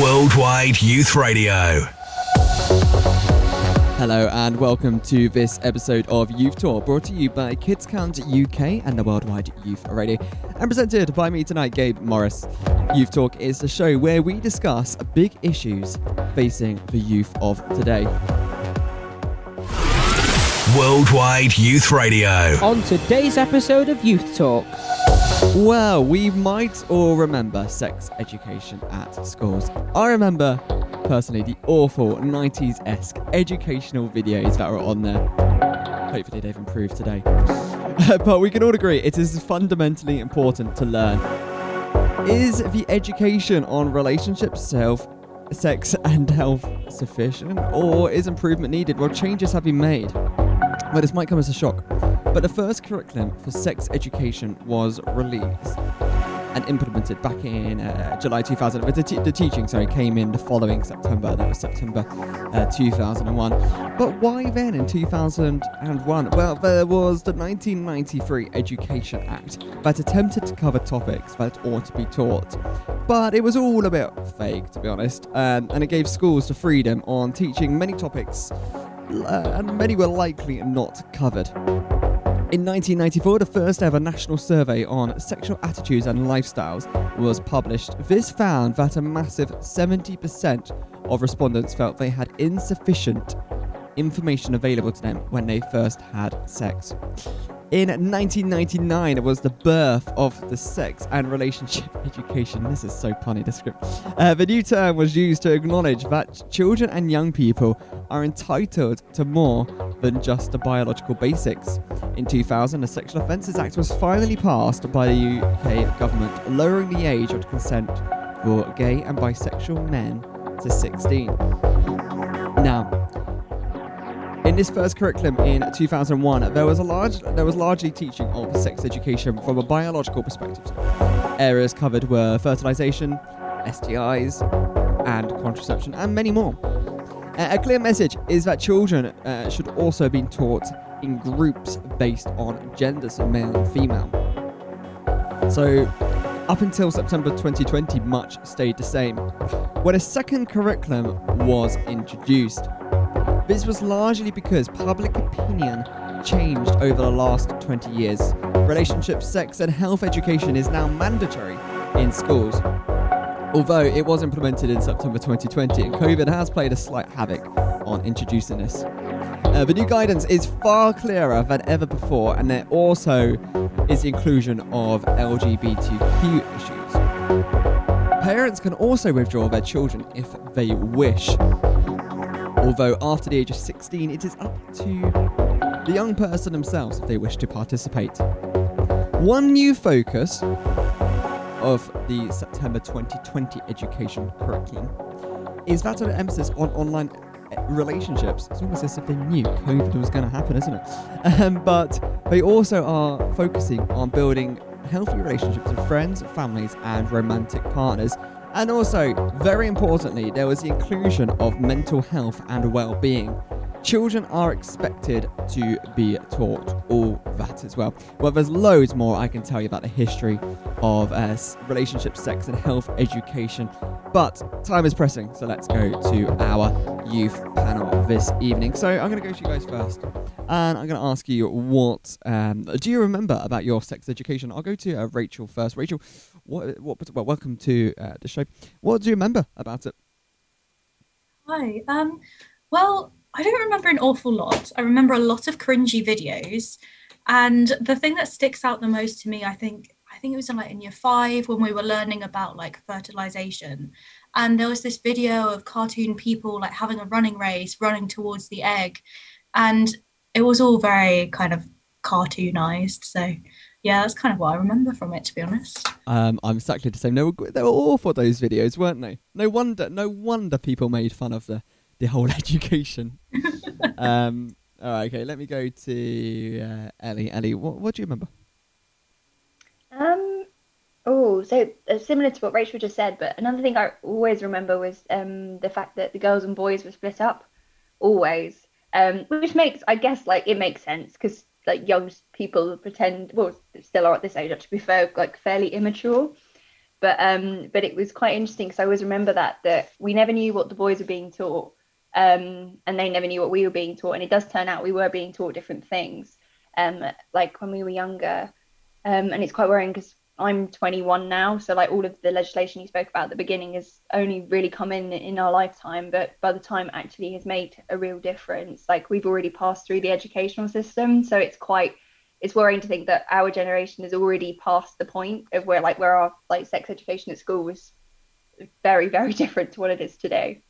Worldwide Youth Radio. Hello and welcome to this episode of Youth Talk, brought to you by Kids Count UK and the Worldwide Youth Radio, and presented by me tonight, Gabe Morris. Youth Talk is the show where we discuss big issues facing the youth of today. Worldwide Youth Radio. On today's episode of Youth Talk, Well, we might all remember sex education at schools. I remember personally the awful 90s esque educational videos that were on there. Hopefully, they've improved today. but we can all agree it is fundamentally important to learn. Is the education on relationships, self, sex, and health sufficient, or is improvement needed? Well, changes have been made. Well, this might come as a shock, but the first curriculum for sex education was released and implemented back in uh, July 2000. But the, te- the teaching, sorry, came in the following September. That was September uh, 2001. But why then in 2001? Well, there was the 1993 Education Act that attempted to cover topics that ought to be taught. But it was all a bit vague, to be honest, um, and it gave schools the freedom on teaching many topics, uh, and many were likely not covered. In 1994, the first ever national survey on sexual attitudes and lifestyles was published. This found that a massive 70% of respondents felt they had insufficient information available to them when they first had sex. In 1999, it was the birth of the sex and relationship education. This is so punny, the script. Uh, the new term was used to acknowledge that children and young people are entitled to more than just the biological basics. In 2000, the Sexual Offences Act was finally passed by the UK government, lowering the age of consent for gay and bisexual men to 16. Now, in this first curriculum in 2001, there was a large, there was largely teaching of sex education from a biological perspective. Areas covered were fertilization, STIs, and contraception, and many more. A clear message is that children uh, should also be taught in groups based on gender, so male and female. So, up until September 2020, much stayed the same. When a second curriculum was introduced, this was largely because public opinion changed over the last 20 years. Relationship, sex, and health education is now mandatory in schools. Although it was implemented in September 2020, and COVID has played a slight havoc on introducing this. Uh, the new guidance is far clearer than ever before, and there also is the inclusion of LGBTQ issues. Parents can also withdraw their children if they wish. Although after the age of 16, it is up to the young person themselves if they wish to participate. One new focus of the September 2020 education curriculum is that of an emphasis on online relationships. It's almost as if they knew COVID was going to happen, isn't it? Um, but they also are focusing on building healthy relationships with friends, families, and romantic partners. And also, very importantly, there was the inclusion of mental health and well being. Children are expected to be taught all that as well. Well, there's loads more I can tell you about the history of uh, relationship, sex, and health education. But time is pressing, so let's go to our youth panel this evening. So I'm going to go to you guys first, and I'm going to ask you what um, do you remember about your sex education? I'll go to uh, Rachel first. Rachel, what, what, well, welcome to uh, the show. What do you remember about it? Hi. Um, well, I don't remember an awful lot. I remember a lot of cringy videos. And the thing that sticks out the most to me, I think, I think it was in like in year five when we were learning about like fertilization. And there was this video of cartoon people like having a running race, running towards the egg. And it was all very kind of cartoonized. So yeah, that's kind of what I remember from it, to be honest. Um, I'm exactly the same. They were g- they were awful those videos, weren't they? No wonder, no wonder people made fun of the the whole education. um, all right, okay. Let me go to uh, Ellie. Ellie, what what do you remember? Um. Oh, so uh, similar to what Rachel just said, but another thing I always remember was um the fact that the girls and boys were split up, always. Um, which makes, I guess, like it makes sense because like young people pretend, well, still are at this age, to be fair, like fairly immature. but um, but it was quite interesting because I always remember that that we never knew what the boys were being taught, um, and they never knew what we were being taught. And it does turn out we were being taught different things, um, like when we were younger, um, and it's quite worrying because I'm 21 now, so like all of the legislation you spoke about at the beginning has only really come in in our lifetime, but by the time actually has made a real difference, like we've already passed through the educational system, so it's quite it's worrying to think that our generation has already passed the point of where like where our like sex education at school was very very different to what it is today.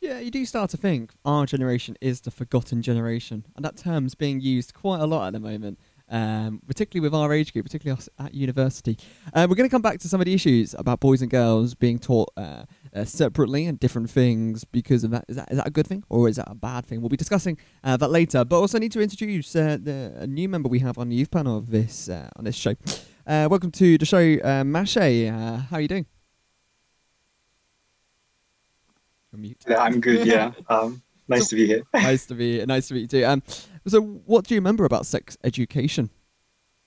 Yeah, you do start to think our generation is the forgotten generation, and that term's being used quite a lot at the moment um, particularly with our age group, particularly us at university. Uh, we're going to come back to some of the issues about boys and girls being taught uh, uh, separately and different things because of that. Is, that. is that a good thing or is that a bad thing? We'll be discussing uh, that later. But also need to introduce uh, the a new member we have on the youth panel of this uh, on this show. welcome to the show, uh, Mashe. how are you doing? Yeah, I'm good. Yeah. Um, nice so, to be here. nice to be here. nice to meet you too. Um, so, what do you remember about sex education?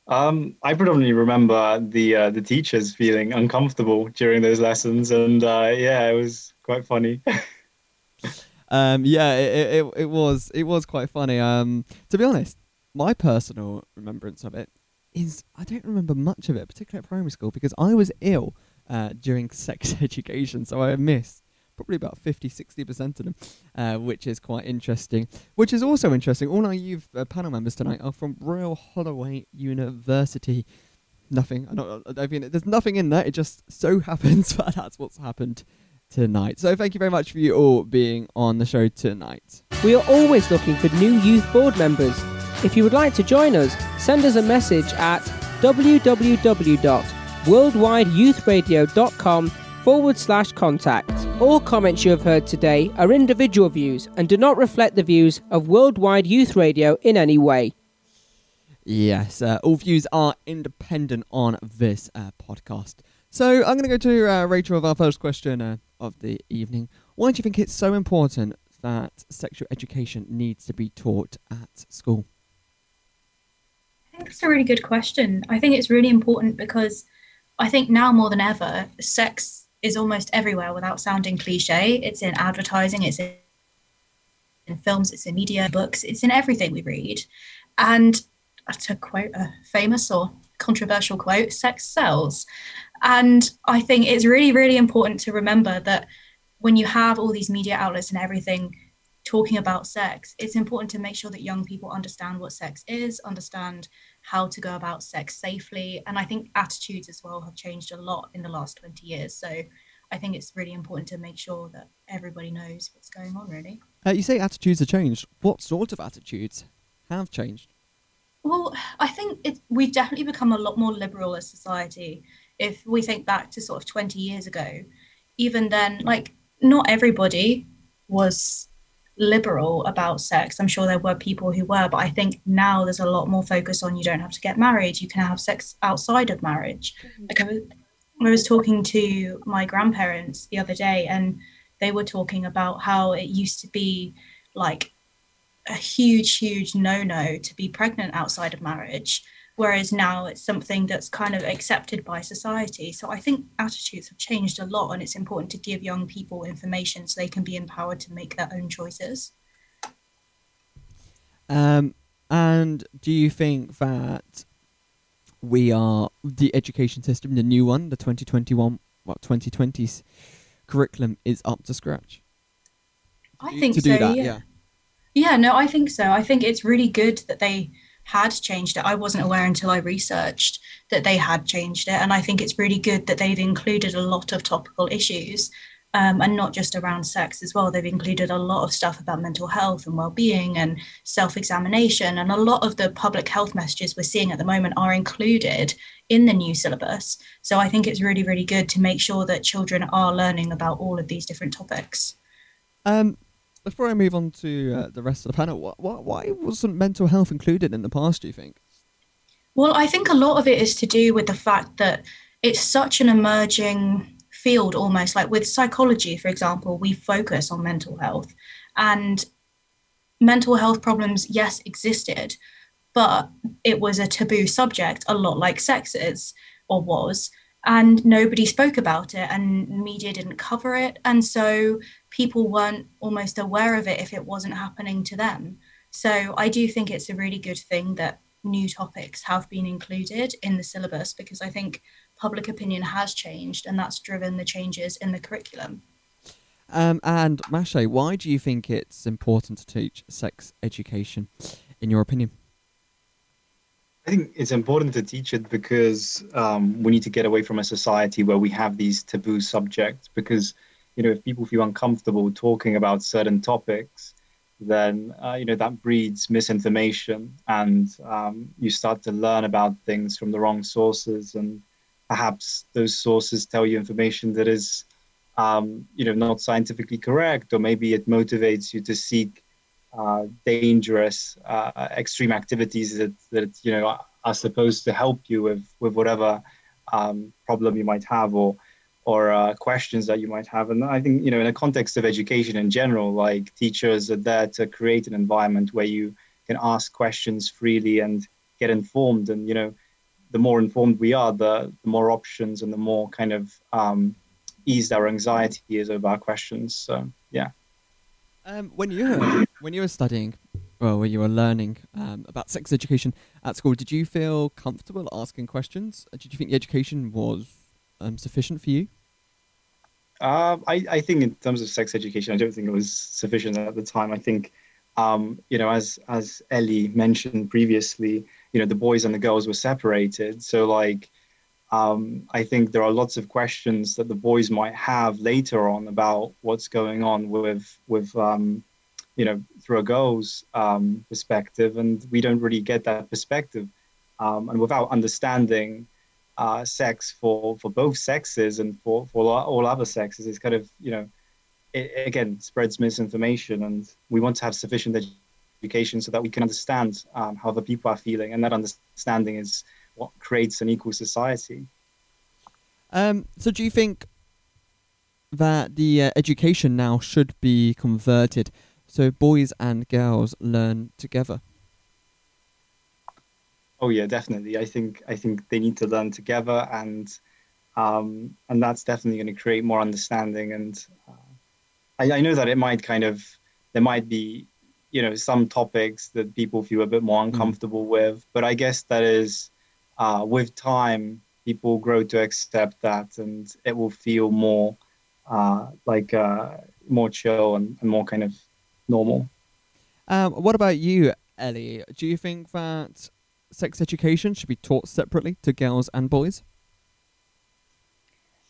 Um, I predominantly remember the uh, the teachers feeling uncomfortable during those lessons, and uh, yeah, it was quite funny. um, yeah, it, it, it was it was quite funny. Um, to be honest, my personal remembrance of it is I don't remember much of it, particularly at primary school, because I was ill uh, during sex education, so I missed probably about 50 60% of them, uh, which is quite interesting. Which is also interesting. All our youth uh, panel members tonight are from Royal Holloway University. Nothing. I, don't, I mean, there's nothing in there. It just so happens that that's what's happened tonight. So thank you very much for you all being on the show tonight. We are always looking for new youth board members. If you would like to join us, send us a message at www.worldwideyouthradio.com forward slash contact. All comments you have heard today are individual views and do not reflect the views of Worldwide Youth Radio in any way. Yes, uh, all views are independent on this uh, podcast. So I'm going to go to uh, Rachel with our first question uh, of the evening. Why do you think it's so important that sexual education needs to be taught at school? I think that's a really good question. I think it's really important because I think now more than ever, sex is almost everywhere without sounding cliche. It's in advertising, it's in, films, it's in media, books, it's in everything we read. And to quote a famous or controversial quote, sex sells. And I think it's really, really important to remember that when you have all these media outlets and everything talking about sex, it's important to make sure that young people understand what sex is, understand how to go about sex safely. And I think attitudes as well have changed a lot in the last 20 years. So I think it's really important to make sure that everybody knows what's going on, really. Uh, you say attitudes have changed. What sort of attitudes have changed? Well, I think it, we've definitely become a lot more liberal as society. If we think back to sort of 20 years ago, even then, like, not everybody was liberal about sex. I'm sure there were people who were, but I think now there's a lot more focus on you don't have to get married. You can have sex outside of marriage. Mm-hmm. Like I, I was talking to my grandparents the other day, and they were talking about how it used to be like a huge, huge no no to be pregnant outside of marriage whereas now it's something that's kind of accepted by society. So I think attitudes have changed a lot, and it's important to give young people information so they can be empowered to make their own choices. Um, and do you think that we are the education system, the new one, the 2021, what 2020s curriculum is up to scratch? I think to so. That, yeah. yeah. Yeah, no, I think so. I think it's really good that they had changed it. I wasn't aware until I researched that they had changed it. And I think it's really good that they've included a lot of topical issues um, and not just around sex as well. They've included a lot of stuff about mental health and well-being and self-examination, and a lot of the public health messages we're seeing at the moment are included in the new syllabus. So I think it's really, really good to make sure that children are learning about all of these different topics. Um, before I move on to uh, the rest of the panel, wh- wh- why wasn't mental health included in the past? Do you think? Well, I think a lot of it is to do with the fact that it's such an emerging field, almost like with psychology, for example, we focus on mental health, and mental health problems, yes, existed, but it was a taboo subject, a lot like sex is or was. and nobody spoke about it and media didn't cover it and so people weren't almost aware of it if it wasn't happening to them so i do think it's a really good thing that new topics have been included in the syllabus because i think public opinion has changed and that's driven the changes in the curriculum um, and Masha, why do you think it's important to teach sex education, in your opinion? I think it's important to teach it because um, we need to get away from a society where we have these taboo subjects. Because, you know, if people feel uncomfortable talking about certain topics, then uh, you know that breeds misinformation, and um, you start to learn about things from the wrong sources, and perhaps those sources tell you information that is, um, you know, not scientifically correct, or maybe it motivates you to seek uh, dangerous, uh, extreme activities that, that you know are supposed to help you with with whatever um, problem you might have or or uh, questions that you might have. And I think you know in a context of education in general, like teachers are there to create an environment where you can ask questions freely and get informed. And you know, the more informed we are, the, the more options and the more kind of um, eased our anxiety is over our questions. So yeah. Um, when you were when you were studying, well, when you were learning um, about sex education at school, did you feel comfortable asking questions? Did you think the education was um, sufficient for you? Uh, I, I think in terms of sex education, I don't think it was sufficient at the time. I think, um, you know, as as Ellie mentioned previously, you know, the boys and the girls were separated. So like, um, I think there are lots of questions that the boys might have later on about what's going on with with um, you know through a girl's um, perspective, and we don't really get that perspective. Um, and without understanding uh, sex for for both sexes and for for all other sexes, is kind of you know it, again spreads misinformation, and we want to have sufficient education so that we can understand um, how the people are feeling, and that understanding is what creates an equal society. Um, so, do you think that the uh, education now should be converted so boys and girls learn together? Oh yeah, definitely. I think I think they need to learn together, and um, and that's definitely going to create more understanding. And uh, I, I know that it might kind of there might be you know some topics that people feel a bit more mm. uncomfortable mm. with, but I guess that is uh, with time, people grow to accept that, and it will feel more uh, like uh, more chill and, and, more kind of normal. Um, what about you, Ellie? Do you think that sex education should be taught separately to girls and boys?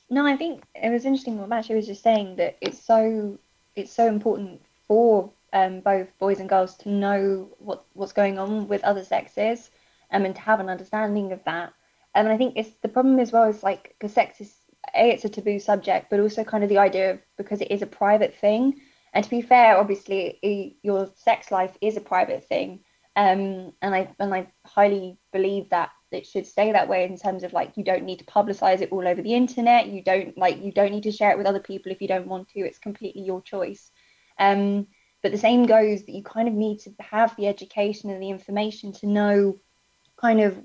No, I think it was interesting what Matthew was just saying that it's so it's so important for um, both boys and girls to know what what's going on with other sexes um, and to have an understanding of that. Um, and I think it's the problem as well is like because sex is a it's a taboo subject, but also kind of the idea of because it is a private thing. And to be fair, obviously your sex life is a private thing, um, and I and I highly believe that it should stay that way in terms of like you don't need to publicize it all over the internet. You don't like you don't need to share it with other people if you don't want to. It's completely your choice. Um, but the same goes that you kind of need to have the education and the information to know kind of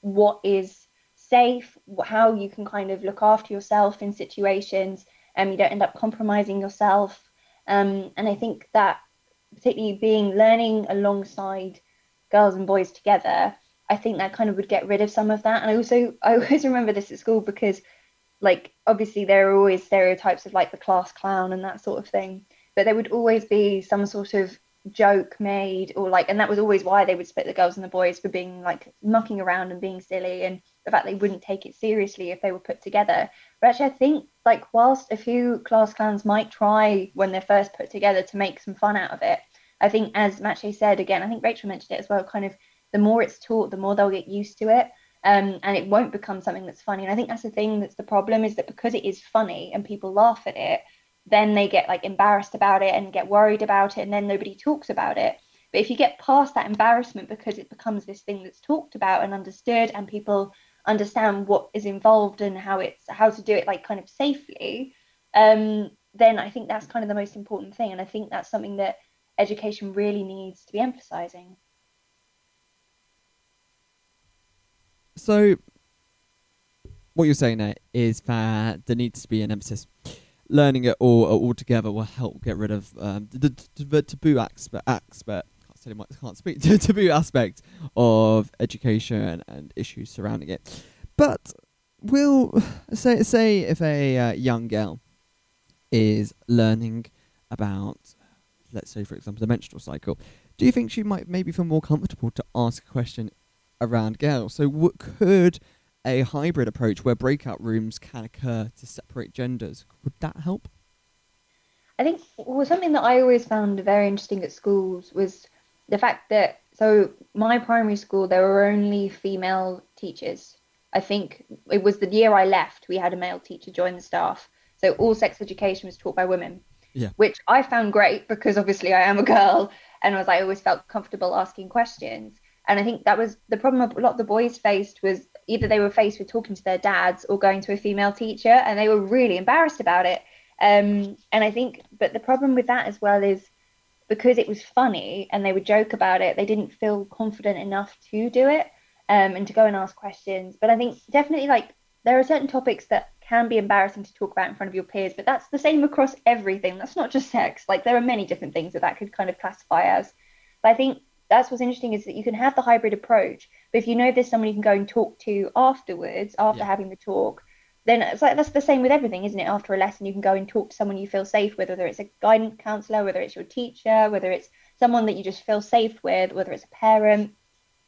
what is safe, how you can kind of look after yourself in situations, and you don't end up compromising yourself. Um, and I think that particularly being learning alongside girls and boys together, I think that kind of would get rid of some of that. And I also I always remember this at school because like obviously there are always stereotypes of like the class clown and that sort of thing. But there would always be some sort of joke made or like and that was always why they would split the girls and the boys for being like mucking around and being silly and the fact they wouldn't take it seriously if they were put together but actually i think like whilst a few class clans might try when they're first put together to make some fun out of it i think as Mache said again i think rachel mentioned it as well kind of the more it's taught the more they'll get used to it um, and it won't become something that's funny. And i think that's the thing that's the problem is that because it is funny and people laugh at it then they get like embarrassed about it and get worried about it and then nobody talks about it. But if you get past that embarrassment because it becomes this thing that's talked about and understood and people understand what is involved and how it's how to do it like kind of safely um, then i think that's kind of the most important thing. And i think that's something that education really needs to be emphasizing so what you're saying there is that there needs to be an emphasis. Learning it all all together will help get rid of um, the, the, the taboo aspect. aspect can't, can't speak taboo aspect of education and issues surrounding it. But will say say if a uh, young girl is learning about, let's say for example, the menstrual cycle, do you think she might maybe feel more comfortable to ask a question around girls? So w- could a hybrid approach where breakout rooms can occur to separate genders would that help? I think well, something that I always found very interesting at schools was the fact that so my primary school there were only female teachers I think it was the year I left, we had a male teacher join the staff. So all sex education was taught by women, yeah. which I found great because obviously I am a girl and was I always felt comfortable asking questions. And I think that was the problem a lot of the boys faced was either they were faced with talking to their dads or going to a female teacher and they were really embarrassed about it. Um, and I think, but the problem with that as well is because it was funny and they would joke about it, they didn't feel confident enough to do it um, and to go and ask questions. But I think definitely like there are certain topics that can be embarrassing to talk about in front of your peers, but that's the same across everything. That's not just sex. Like there are many different things that that could kind of classify as. But I think that's what's interesting is that you can have the hybrid approach, but if you know there's someone you can go and talk to afterwards, after yeah. having the talk, then it's like that's the same with everything, isn't it? After a lesson, you can go and talk to someone you feel safe with, whether it's a guidance counselor, whether it's your teacher, whether it's someone that you just feel safe with, whether it's a parent.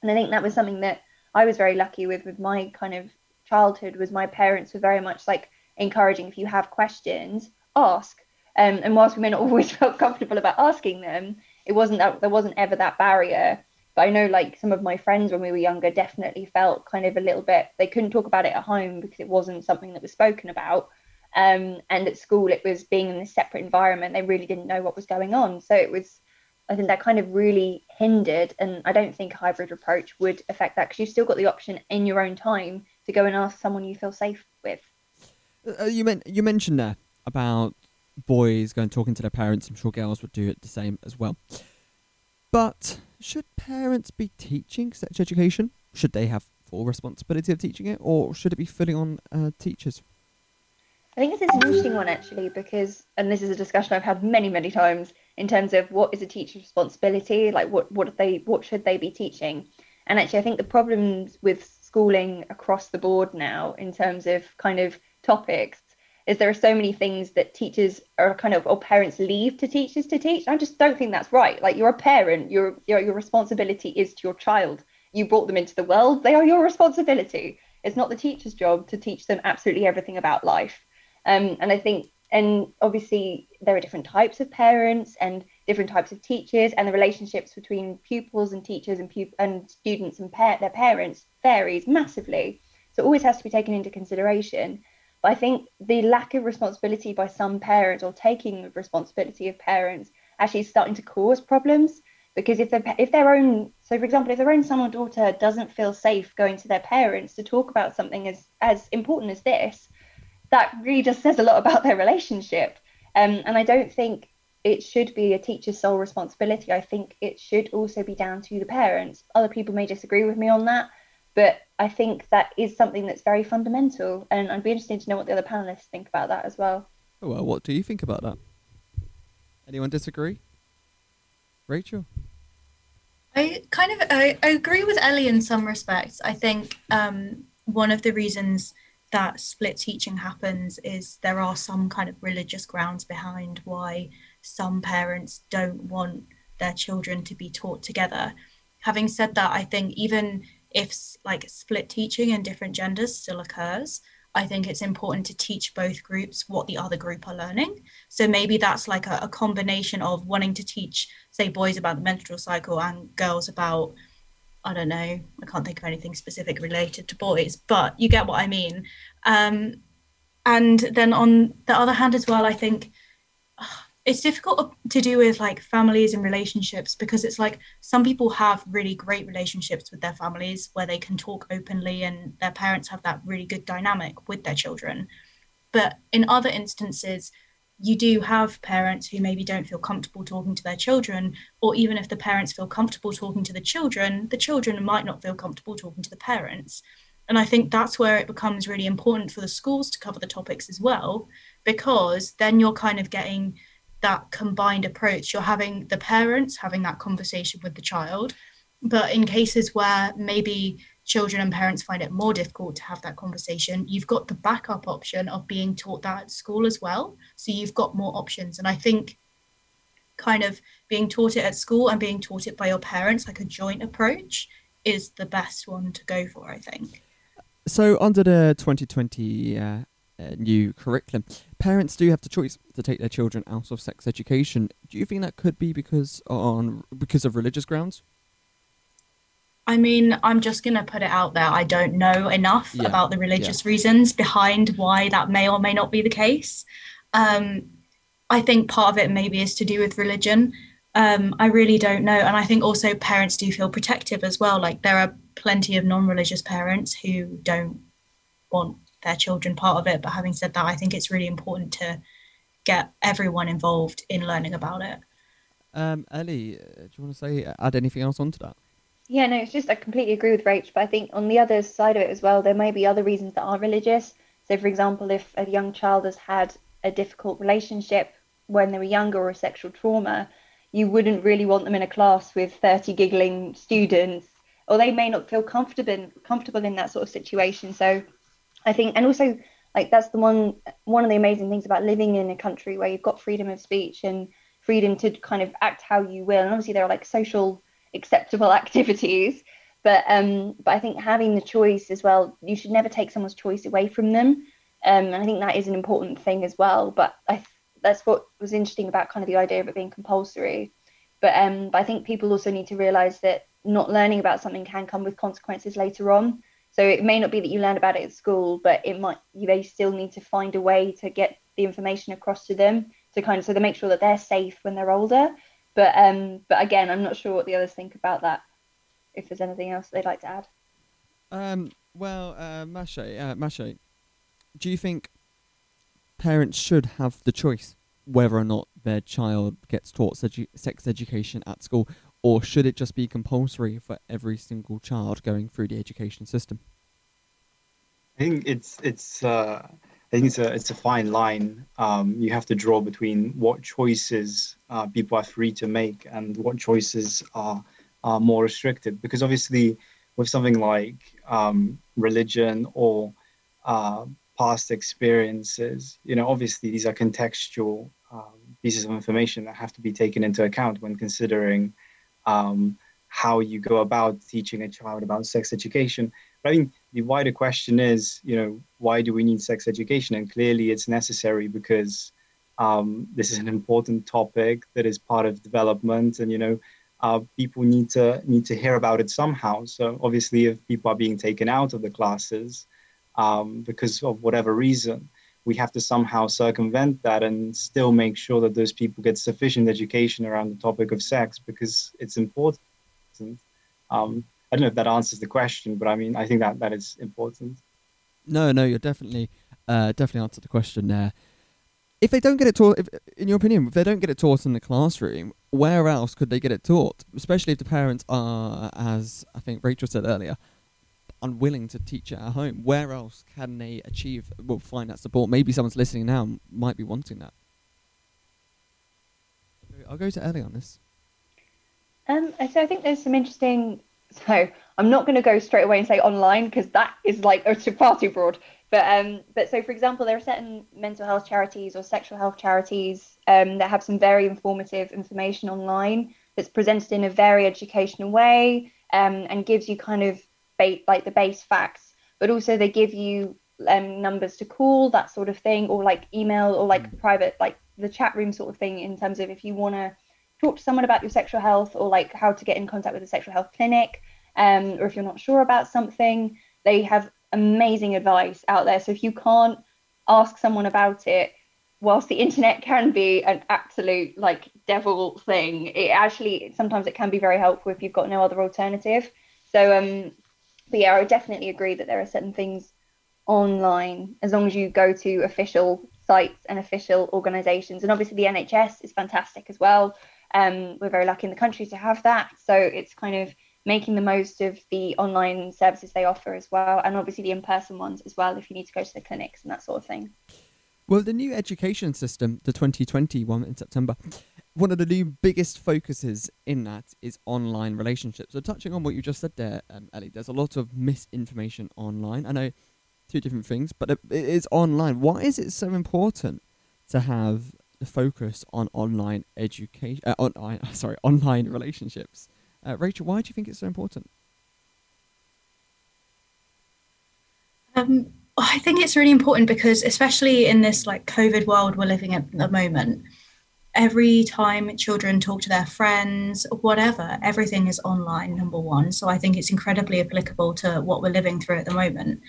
And I think that was something that I was very lucky with with my kind of childhood was my parents were very much like encouraging if you have questions, ask. Um, and whilst we may not always felt comfortable about asking them, it wasn't that there wasn't ever that barrier. But I know like some of my friends when we were younger definitely felt kind of a little bit they couldn't talk about it at home because it wasn't something that was spoken about. Um, and at school it was being in a separate environment. They really didn't know what was going on. So it was I think that kind of really hindered, and I don't think hybrid approach would affect that because you've still got the option in your own time to go and ask someone you feel safe with. Uh, uh you meant you mentioned there about boys going talking to their parents. I'm sure girls would do it the same as well. But should parents be teaching sex education? Should they have full responsibility of teaching it, or should it be fully on uh, teachers? I think this is an interesting one actually because, and this is a discussion I've had many, many times in terms of what is a teacher's responsibility, like what what they what should they be teaching, and actually I think the problems with schooling across the board now in terms of kind of topics is there are so many things that teachers are kind of or parents leave to teachers to teach. I just don't think that's right. Like you're a parent, your your your responsibility is to your child. You brought them into the world; they are your responsibility. It's not the teacher's job to teach them absolutely everything about life. Um, and I think, and obviously, there are different types of parents and different types of teachers, and the relationships between pupils and teachers and, pup- and students and pa- their parents varies massively. So it always has to be taken into consideration. But I think the lack of responsibility by some parents or taking the responsibility of parents actually is starting to cause problems because if, if their own so for example if their own son or daughter doesn't feel safe going to their parents to talk about something as as important as this that really just says a lot about their relationship. Um, and I don't think it should be a teacher's sole responsibility. I think it should also be down to the parents. Other people may disagree with me on that, but I think that is something that's very fundamental. And I'd be interested to know what the other panelists think about that as well. Oh, well, what do you think about that? Anyone disagree? Rachel? I kind of I, I agree with Ellie in some respects. I think um, one of the reasons that split teaching happens is there are some kind of religious grounds behind why some parents don't want their children to be taught together. Having said that, I think even if like split teaching and different genders still occurs, I think it's important to teach both groups what the other group are learning. So maybe that's like a, a combination of wanting to teach, say, boys about the menstrual cycle and girls about I don't know, I can't think of anything specific related to boys, but you get what I mean. Um, and then on the other hand, as well, I think it's difficult to do with like families and relationships because it's like some people have really great relationships with their families where they can talk openly and their parents have that really good dynamic with their children. But in other instances, you do have parents who maybe don't feel comfortable talking to their children, or even if the parents feel comfortable talking to the children, the children might not feel comfortable talking to the parents. And I think that's where it becomes really important for the schools to cover the topics as well, because then you're kind of getting that combined approach. You're having the parents having that conversation with the child, but in cases where maybe children and parents find it more difficult to have that conversation, you've got the backup option of being taught that at school as well. So you've got more options. And I think kind of being taught it at school and being taught it by your parents, like a joint approach, is the best one to go for, I think. So, under the 2020 uh, uh, new curriculum, parents do have the choice to take their children out of sex education. Do you think that could be because on because of religious grounds? I mean, I'm just going to put it out there. I don't know enough Yeah, about the religious reasons behind why that may or may not be the case. Um, I think part of it maybe is to do with religion. Um, I really don't know. And I think also parents do feel protective as well. Like there are plenty of non religious parents who don't want their children part of it. But having said that, I think it's really important to get everyone involved in learning about it. Um, Ellie, uh, do you want to say add anything else onto that? Yeah, no, it's just I completely agree with Rach, but I think on the other side of it as well, there may be other reasons that are religious. So, for example, if a young child has had a difficult relationship when they were younger or a sexual trauma, you wouldn't really want them in a class with 30 giggling students, or they may not feel comfortable comfortable in that sort of situation. So, I think, and also like that's the one one of the amazing things about living in a country where you've got freedom of speech and freedom to kind of act how you will. And obviously, there are like social acceptable activities but um but i think having the choice as well you should never take someone's choice away from them. Um and i think that is an important thing as well but i that's what was interesting about kind of the idea of it being compulsory. But um but i think people also need to realize that not learning about something can come with consequences later on so it may not be that you learn about it at school but it might you may still need to find a way to get the information across to them to kind of so they make sure that they're safe when they're older but um, but again, I'm not sure what the others think about that. If there's anything else they'd like to add. Um, well, uh, Mashe, uh, Mashe, do you think parents should have the choice whether or not their child gets taught sex education at school, or should it just be compulsory for every single child going through the education system? I think it's it's uh, I think it's a it's a fine line. Um, you have to draw between what choices uh, people are free to make and what choices are are more restricted. Because obviously, with something like um, religion or uh, past experiences, you know, obviously these are contextual um, pieces of information that have to be taken into account when considering um, how you go about teaching a child about sex education. But I think the wider question is, you know, why do we need sex education? And clearly, it's necessary because um, this is an important topic that is part of development, and you know, uh, people need to need to hear about it somehow. So obviously, if people are being taken out of the classes um, because of whatever reason, we have to somehow circumvent that and still make sure that those people get sufficient education around the topic of sex because it's important. Um, I don't know if that answers the question, but I mean, I think that that is important. No, no, you're definitely uh, definitely answered the question there. If they don't get it taught, if, in your opinion, if they don't get it taught in the classroom, where else could they get it taught? Especially if the parents are, as I think Rachel said earlier, unwilling to teach at home. Where else can they achieve? Well, find that support. Maybe someone's listening now might be wanting that. I'll go to Ellie on this. Um, so I think there's some interesting. So I'm not going to go straight away and say online because that is like too, far too broad. But um, but so for example, there are certain mental health charities or sexual health charities um, that have some very informative information online that's presented in a very educational way um, and gives you kind of ba- like the base facts, but also they give you um, numbers to call, that sort of thing, or like email or like private like the chat room sort of thing in terms of if you want to talk to someone about your sexual health or like how to get in contact with a sexual health clinic um, or if you're not sure about something they have amazing advice out there. So if you can't ask someone about it whilst the internet can be an absolute like devil thing it actually sometimes it can be very helpful if you've got no other alternative. So um but yeah i would definitely agree that there are certain things online as long as you go to official sites and official organizations and obviously the nhs is fantastic as well um, we're very lucky in the country to have that. So it's kind of making the most of the online services they offer as well, and obviously the in-person ones as well if you need to go to the clinics and that sort of thing. Well, the new education system, the 2020 one in September, one of the new biggest focuses in that is online relationships. So, touching on what you just said there, um, Ellie, there's a lot of misinformation online. I know two different things, but it is online. Why is it so important to have the focus on online education? Uh, on, sorry, online relationships. Uh, Rachel, why do you think it's so important? Um, I think it's really important because, especially in this like COVID world we're living in at the moment, every time children talk to their friends, whatever, everything is online. Number one, so I think it's incredibly applicable to what we're living through at the moment.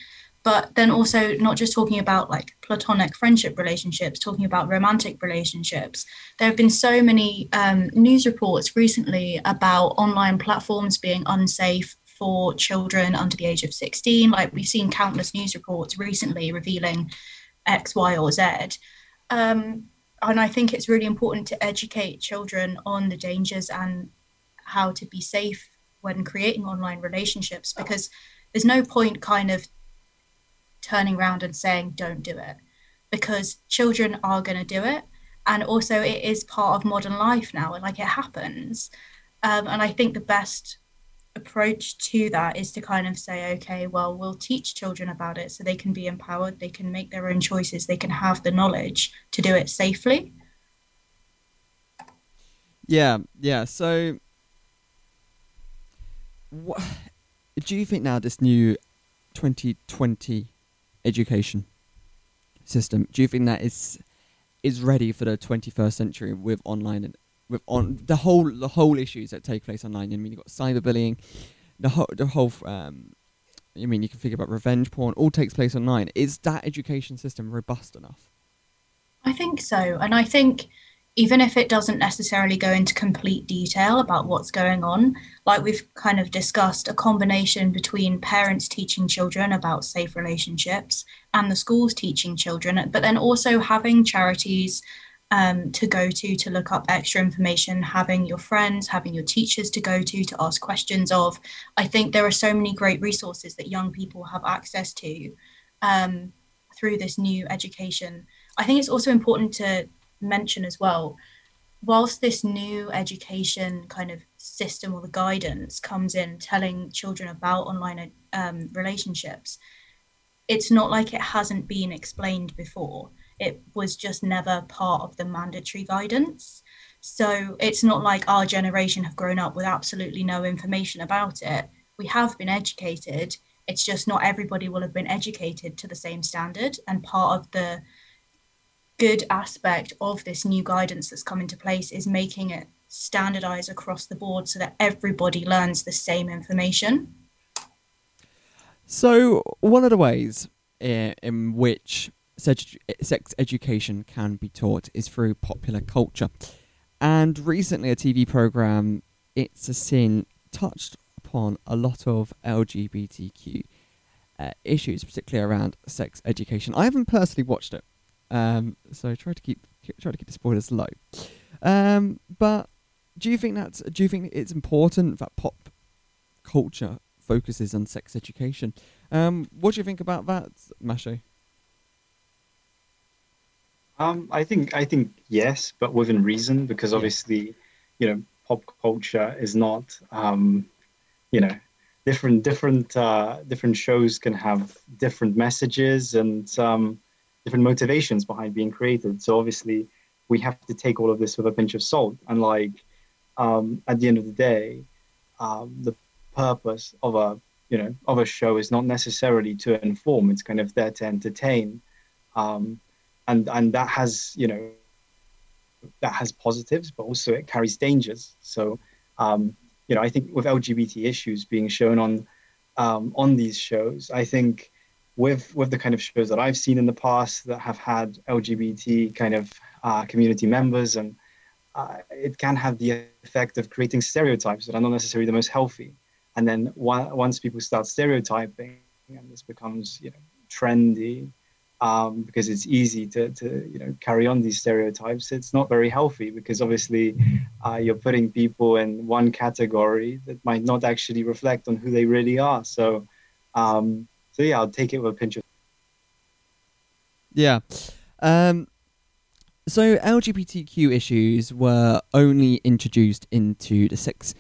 But then also not just talking about like platonic friendship relationships, talking about romantic relationships. There have been so many um, news reports recently about online platforms being unsafe for children under the age of 16. Like we've seen countless news reports recently revealing X, Y, or Z. Um, and I think it's really important to educate children on the dangers and how to be safe when creating online relationships because there's no point kind of turning around and saying don't do it because children are going to do it. And also it is part of modern life now and like it happens. Um, and i think the best approach to that is to kind of say, okay, well, we'll teach children about it so they can be empowered, they can make their own choices, they can have the knowledge to do it safely. Yeah, yeah. So, what do you think now? This new 2020 education system. Do you think that is is ready for the 21st century with online and with on the whole the whole issues that take place online. I mean, you've got cyberbullying, the whole the whole. Um, I mean, you can think about revenge porn. All takes place online. Is that education system robust enough? I think so, and I think even if it doesn't necessarily go into complete detail about what's going on, like we've kind of discussed, a combination between parents teaching children about safe relationships and the schools teaching children, but then also having charities um, to go to to look up extra information, having your friends, having your teachers to go to to ask questions of. I think there are so many great resources that young people have access to um, through this new education. I think it's also important to mention as well, whilst this new education kind of system or the guidance comes in telling children about online um, relationships, it's not like it hasn't been explained before it was just never part of the mandatory guidance. So it's not like our generation have grown up with absolutely no information about it. We have been educated. It's just not everybody will have been educated to the same standard. And part of the good aspect of this new guidance that's come into place is making it standardized across the board so that everybody learns the same information. So, one of the ways in, which sex education can be taught is through popular culture. And recently, a TV program, It's a Sin, touched upon a lot of LGBTQ uh, issues, particularly around sex education. I haven't personally watched it, um, so try to keep try to keep the spoilers low. Um, but do you think that's do you think it's important that pop culture focuses on sex education? Um, what do you think about that, Masho? Um, I think I think yes, but within reason, because obviously, you know, pop culture is not, um, you know, different different uh, different shows can have different messages and um, different motivations behind being created. So obviously, we have to take all of this with a pinch of salt. And like, um, at the end of the day, um, the purpose of a you know of a show is not necessarily to inform; it's kind of there to entertain. Um, and and that has you know that has positives, but also it carries dangers. So um, you know, I think with LGBT issues being shown on um, on these shows, I think with with the kind of shows that I've seen in the past that have had LGBT kind of uh, community members, and uh, it can have the effect of creating stereotypes that are not necessarily the most healthy. And then once people start stereotyping, and this becomes you know trendy, um, because it's easy to, to you know carry on these stereotypes. It's not very healthy because obviously uh, you're putting people in one category that might not actually reflect on who they really are. So, um, so yeah, I'll take it with a pinch of. Yeah. Um, so LGBTQ issues were only introduced into the sex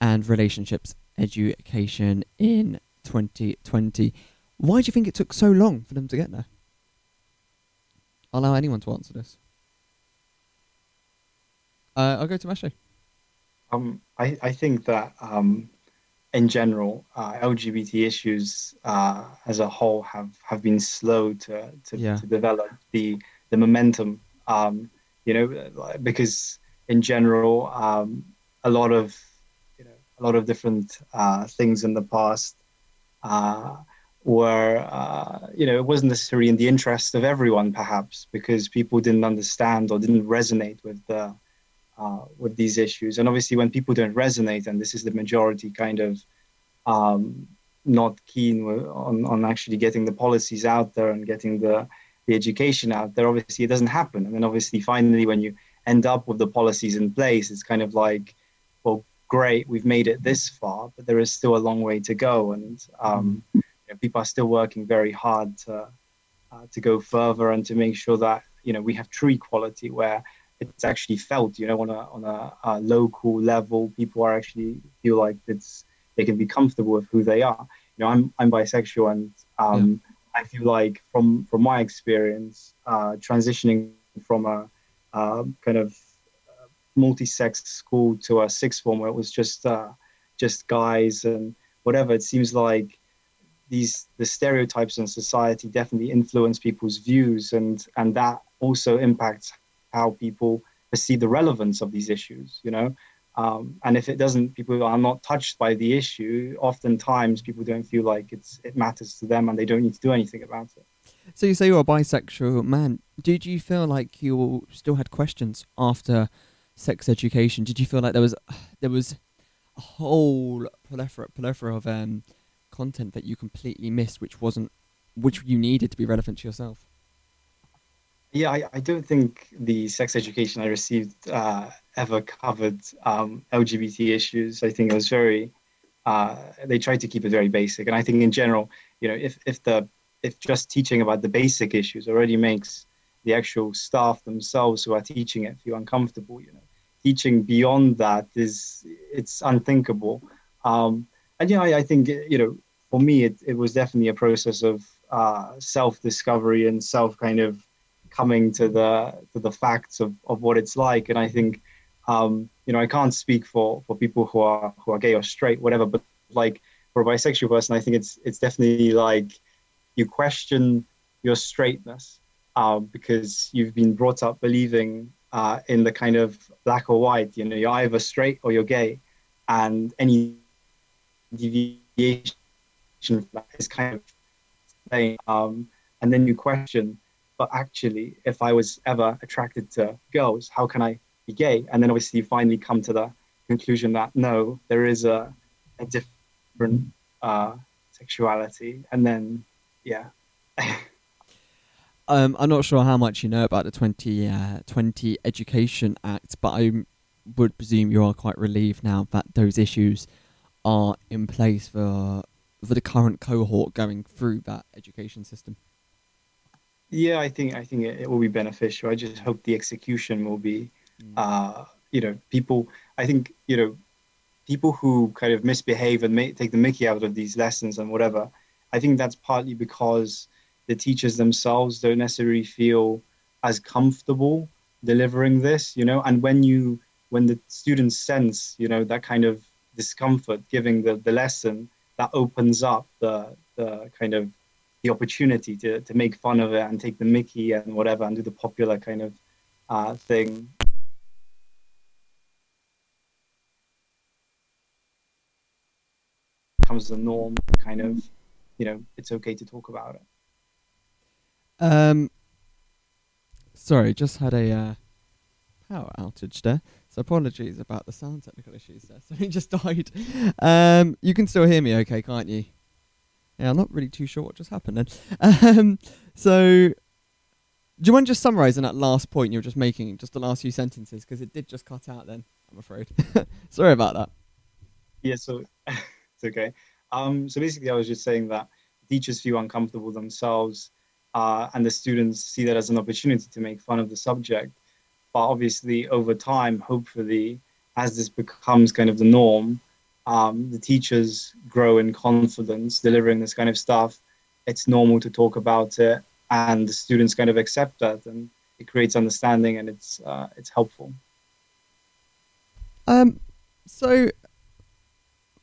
and relationships education in 2020. Why do you think it took so long for them to get there? I'll allow anyone to answer this. Uh, I'll go to Mashay. Um, I, I think that um, in general, uh, LGBT issues uh, as a whole have, have been slow to, to, Yeah. to develop the the momentum. Um, you know, because in general, um, a lot of you know a lot of different uh, things in the past uh, were uh, you know it wasn't necessarily in the interest of everyone, perhaps because people didn't understand or didn't resonate with the uh, with these issues. And obviously, when people don't resonate, and this is the majority, kind of um, not keen on, on actually getting the policies out there and getting the, the education out there, obviously it doesn't happen. And then obviously, finally, when you end up with the policies in place, it's kind of like, well, great, we've made it this far, but there is still a long way to go. And um, know, people are still working very hard to, uh, to go further and to make sure that, you know, we have true equality where it's actually felt, you know, on a on a, a local level. People are actually feel like it's they can be comfortable with who they are. You know, I'm I'm bisexual, and um, I feel like from from my experience, uh, transitioning from a uh, kind of uh, multi-sex school to a sixth form where it was just uh, just guys and whatever, it seems like these the stereotypes in society definitely influence people's views, and and that also impacts how people perceive the relevance of these issues, you know. Um, and if it doesn't, people are not touched by the issue. Oftentimes, people don't feel like it's it matters to them, and they don't need to do anything about it. So you say you're a bisexual man. Did you feel like you still had questions after sex education? Did you feel like there was there was a whole plethora, plethora of um, content that you completely missed, which wasn't which you needed to be relevant to yourself? Yeah, I, I don't think the sex education I received uh, ever covered um, LGBT issues. I think it was very, uh, they tried to keep it very basic. And I think in general, you know, if, if the if just teaching about the basic issues already makes the actual staff themselves who are teaching it feel uncomfortable, you know, teaching beyond that is it's unthinkable. Um, and know, I, I think you know, for me, it, it was definitely a process of uh, self-discovery and self kind of coming to the to the facts of, of what it's like. And I think um, you know I can't speak for for people who are who are gay or straight, whatever. But like for a bisexual person, I think it's it's definitely like you question your straightness uh, because you've been brought up believing uh, in the kind of black or white. You know, you're either straight or you're gay, and any deviation is kind of saying, um, and then you question but actually, if I was ever attracted to girls, how can I be gay? And then obviously you finally come to the conclusion that no, there is a, a different uh, sexuality. And then, yeah. Um, I'm not sure how much you know about the 2020 Education Act, but I would presume you are quite relieved now that those issues are in place for for the current cohort going through that education system. Yeah, I think I think it, it will be beneficial. I just hope the execution will be, uh, you know, people. I think you know, people who kind of misbehave and take the Mickey out of these lessons and whatever. I think that's partly because the teachers themselves don't necessarily feel as comfortable delivering this, you know. And when you when the students sense, you know, that kind of discomfort giving the the lesson, that opens up the the kind of the opportunity to, to make fun of it and take the Mickey and whatever and do the popular kind of uh, thing. Becomes the norm, kind of, you know, it's okay to talk about it. Um, sorry, just had a uh, power outage there. So apologies about the sound technical issues there. So Something just died. Um, you can still hear me, okay, can't you? Yeah, I'm not really too sure what just happened then. Um, so Do you mind just summarising that last point you were just making, just the last few sentences, because it did just cut out. Then I'm afraid. Sorry about that. Yeah, so it's okay. Um, so basically, I was just saying that teachers feel uncomfortable themselves, uh, and the students see that as an opportunity to make fun of the subject. But obviously, over time, hopefully, as this becomes kind of the norm, um, the teachers grow in confidence delivering this kind of stuff. It's normal to talk about it, and the students kind of accept that, and it creates understanding, and it's uh, it's helpful. Um, so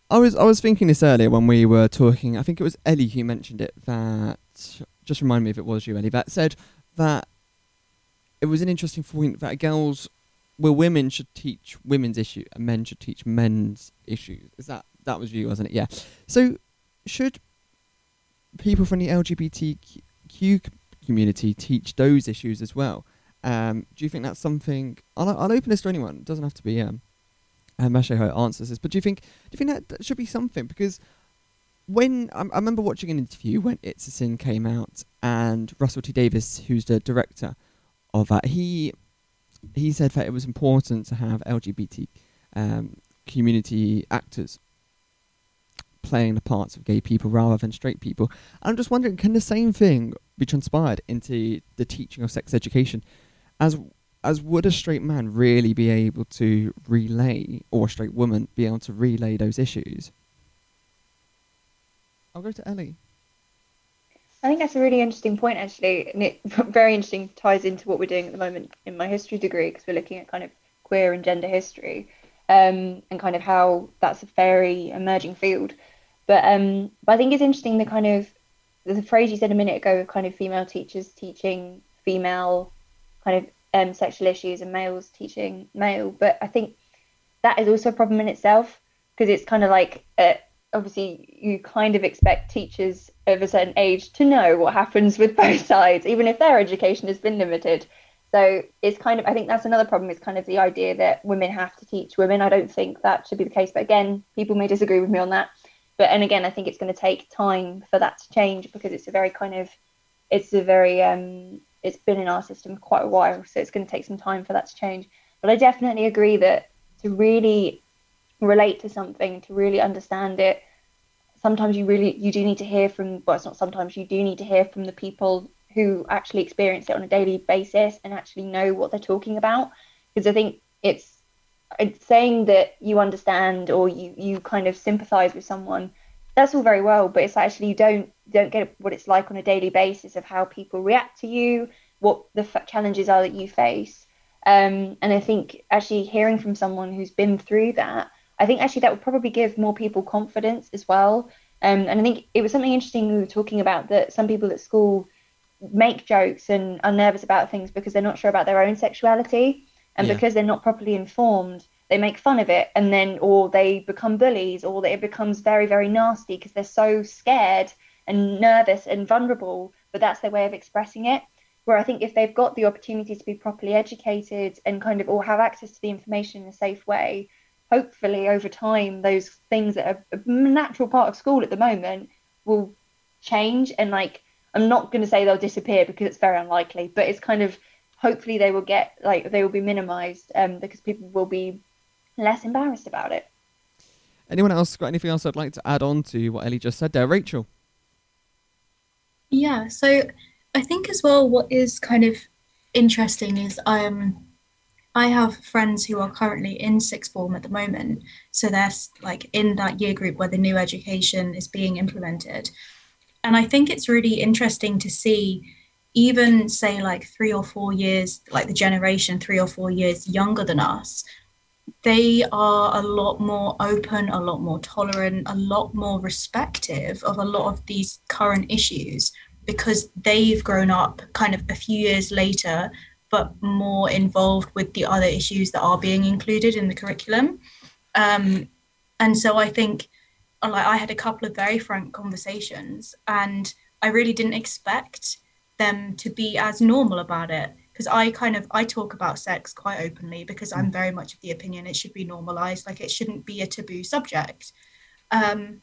I was I was thinking this earlier when we were talking. I think it was Ellie who mentioned it. That just remind me if it was you, Ellie. That said that it was an interesting point that girls, well, women should teach women's issue and men should teach men's issues. Is that that was you, wasn't it? Yeah. So should people from the LGBTQ community teach those issues as well? Um, do you think that's something? I'll, I'll open this to anyone. It doesn't have to be um, and Masho how it answers this. But do you think do you think that, that should be something? Because when I, I remember watching an interview when It's a Sin came out, and Russell T Davies, who's the director of that, he he said that it was important to have LGBT um, community actors playing the parts of gay people rather than straight people. I'm just wondering, can the same thing be transpired into the teaching of sex education? As as would a straight man really be able to relay, or a straight woman be able to relay those issues? I'll go to Ellie. I think that's a really interesting point, actually, and it very interesting ties into what we're doing at the moment in my history degree because we're looking at kind of queer and gender history, um, and kind of how that's a very emerging field. But um, but I think it's interesting the kind of the phrase you said a minute ago of kind of female teachers teaching female kind of um, sexual issues and males teaching male. But I think that is also a problem in itself because it's kind of like uh, obviously you kind of expect teachers of a certain age to know what happens with both sides, even if their education has been limited. So it's kind of I think that's another problem. Is kind of the idea that women have to teach women. I don't think that should be the case, but again, people may disagree with me on that. But and again, I think it's going to take time for that to change because it's a very kind of it's a very um, it's been in our system quite a while, so it's going to take some time for that to change. But I definitely agree that to really relate to something, to really understand it, sometimes you really you do need to hear from well, it's not sometimes you do need to hear from the people who actually experience it on a daily basis and actually know what they're talking about. Because I think it's it's saying that you understand or you you kind of sympathize with someone that's all very well, but it's actually you don't don't get what it's like on a daily basis of how people react to you, what the f- challenges are that you face. Um, and I think actually hearing from someone who's been through that, I think actually that would probably give more people confidence as well. Um, and I think it was something interesting we were talking about that some people at school make jokes and are nervous about things because they're not sure about their own sexuality and yeah. because they're not properly informed they make fun of it and then or they become bullies or it becomes very very nasty because they're so scared and nervous and vulnerable but that's their way of expressing it where i think if they've got the opportunity to be properly educated and kind of or have access to the information in a safe way hopefully over time those things that are a natural part of school at the moment will change and like i'm not going to say they'll disappear because it's very unlikely but it's kind of hopefully they will get like they will be minimized um, because people will be less embarrassed about it. Anyone else got anything else I'd like to add on to what Ellie just said there? Rachel? Yeah, so I think as well what is kind of interesting is um I have friends who are currently in sixth form at the moment. So they're like in that year group where the new education is being implemented. And I think it's really interesting to see even say like three or four years, like the generation three or four years younger than us, they are a lot more open, a lot more tolerant, a lot more respective of a lot of these current issues because they've grown up kind of a few years later, but more involved with the other issues that are being included in the curriculum. Um, and so I think, like, I had a couple of very frank conversations, and I really didn't expect them to be as normal about it because I kind of I talk about sex quite openly because I'm mm. very much of the opinion it should be normalized, like it shouldn't be a taboo subject. Um,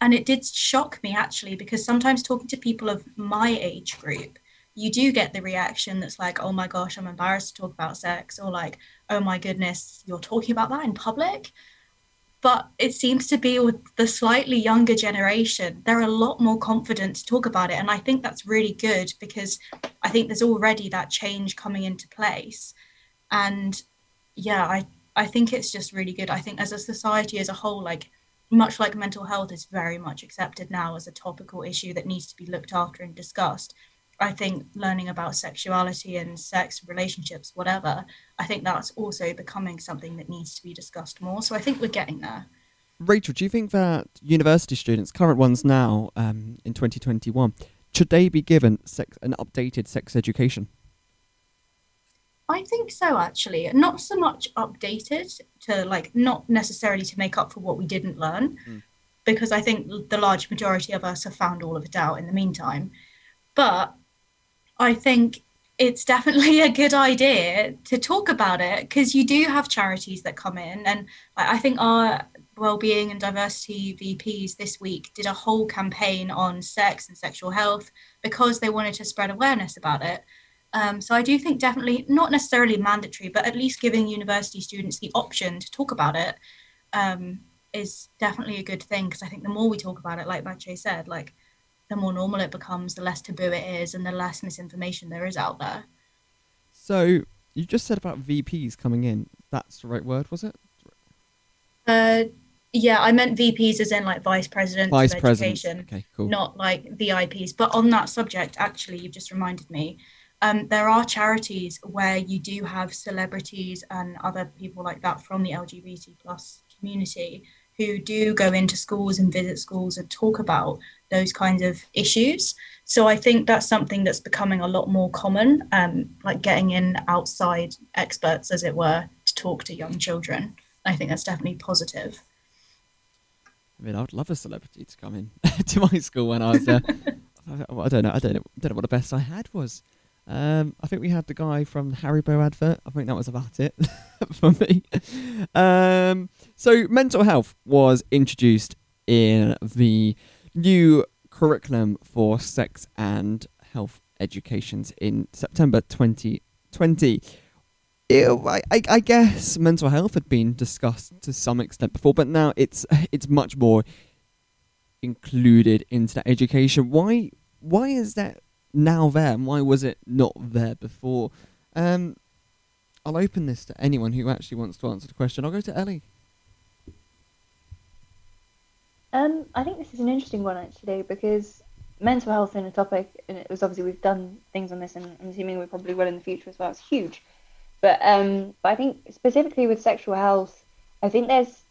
and it did shock me actually because sometimes talking to people of my age group, you do get the reaction that's like, oh my gosh, I'm embarrassed to talk about sex, or like, oh my goodness, you're talking about that in public. But it seems to be with the slightly younger generation, they're a lot more confident to talk about it. And I think that's really good because I think there's already that change coming into place. And yeah, I, I think it's just really good. I think as a society as a whole, like much like mental health is very much accepted now as a topical issue that needs to be looked after and discussed. I think learning about sexuality and sex, relationships, whatever, I think that's also becoming something that needs to be discussed more. So I think we're getting there. Rachel, do you think that university students, current ones now um, in 2021, should they be given sex, an updated sex education? I think so, actually. Not so much updated to like, not necessarily to make up for what we didn't learn, mm. because I think the large majority of us have found all of it out in the meantime. But I think it's definitely a good idea to talk about it because you do have charities that come in and I think our well-being and diversity VPs this week did a whole campaign on sex and sexual health because they wanted to spread awareness about it. Um, so I do think definitely not necessarily mandatory, but at least giving university students the option to talk about it um, is definitely a good thing because I think the more we talk about it, like Mache said, like the more normal it becomes, the less taboo it is, and the less misinformation there is out there. So you just said about VPs coming in. That's the right word, was it? Uh, yeah, I meant VPs as in like vice presidents vice of presidents. education, Okay, cool. not like VIPs. But on that subject, actually, you've just reminded me. Um, there are charities where you do have celebrities and other people like that from the LGBT plus community who do go into schools and visit schools and talk about those kinds of issues. So I think that's something that's becoming a lot more common, um, like getting in outside experts, as it were, to talk to young children. I think that's definitely positive. I mean, I'd love a celebrity to come in to my school when I was there. I, I don't know. I don't know. Don't know what the best I had was. Um, I think we had the guy from the Haribo advert. I think that was about it for me. Um, so, mental health was introduced in the new curriculum for sex and health educations in September 2020. I, I, I guess mental health had been discussed to some extent before, but now it's it's much more included into that education. Why why is that now there? And why was it not there before? Um, I'll open this to anyone who actually wants to answer the question. I'll go to Ellie. Um, I think this is an interesting one actually because mental health in a topic, and it was obviously we've done things on this, and I'm assuming we probably will in the future as well. It's huge, but um, but I think specifically with sexual health, I think there's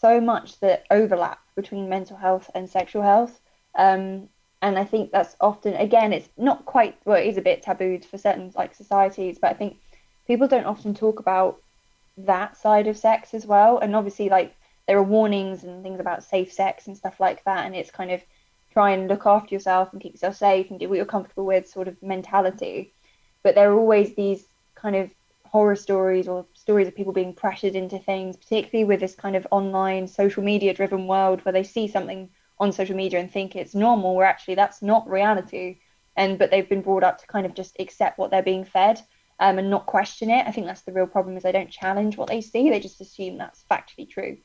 so much that overlap between mental health and sexual health. Um, and I think that's often again it's not quite well it is a bit tabooed for certain like societies, but I think people don't often talk about that side of sex as well. And obviously like there are warnings and things about safe sex and stuff like that, and it's kind of try and look after yourself and keep yourself safe and do what you're comfortable with sort of mentality. But there are always these kind of horror stories or stories of people being pressured into things, particularly with this kind of online social media driven world where they see something on social media and think it's normal, where actually that's not reality. And but they've been brought up to kind of just accept what they're being fed um, and not question it. I think that's the real problem is they don't challenge what they see; they just assume that's factually true.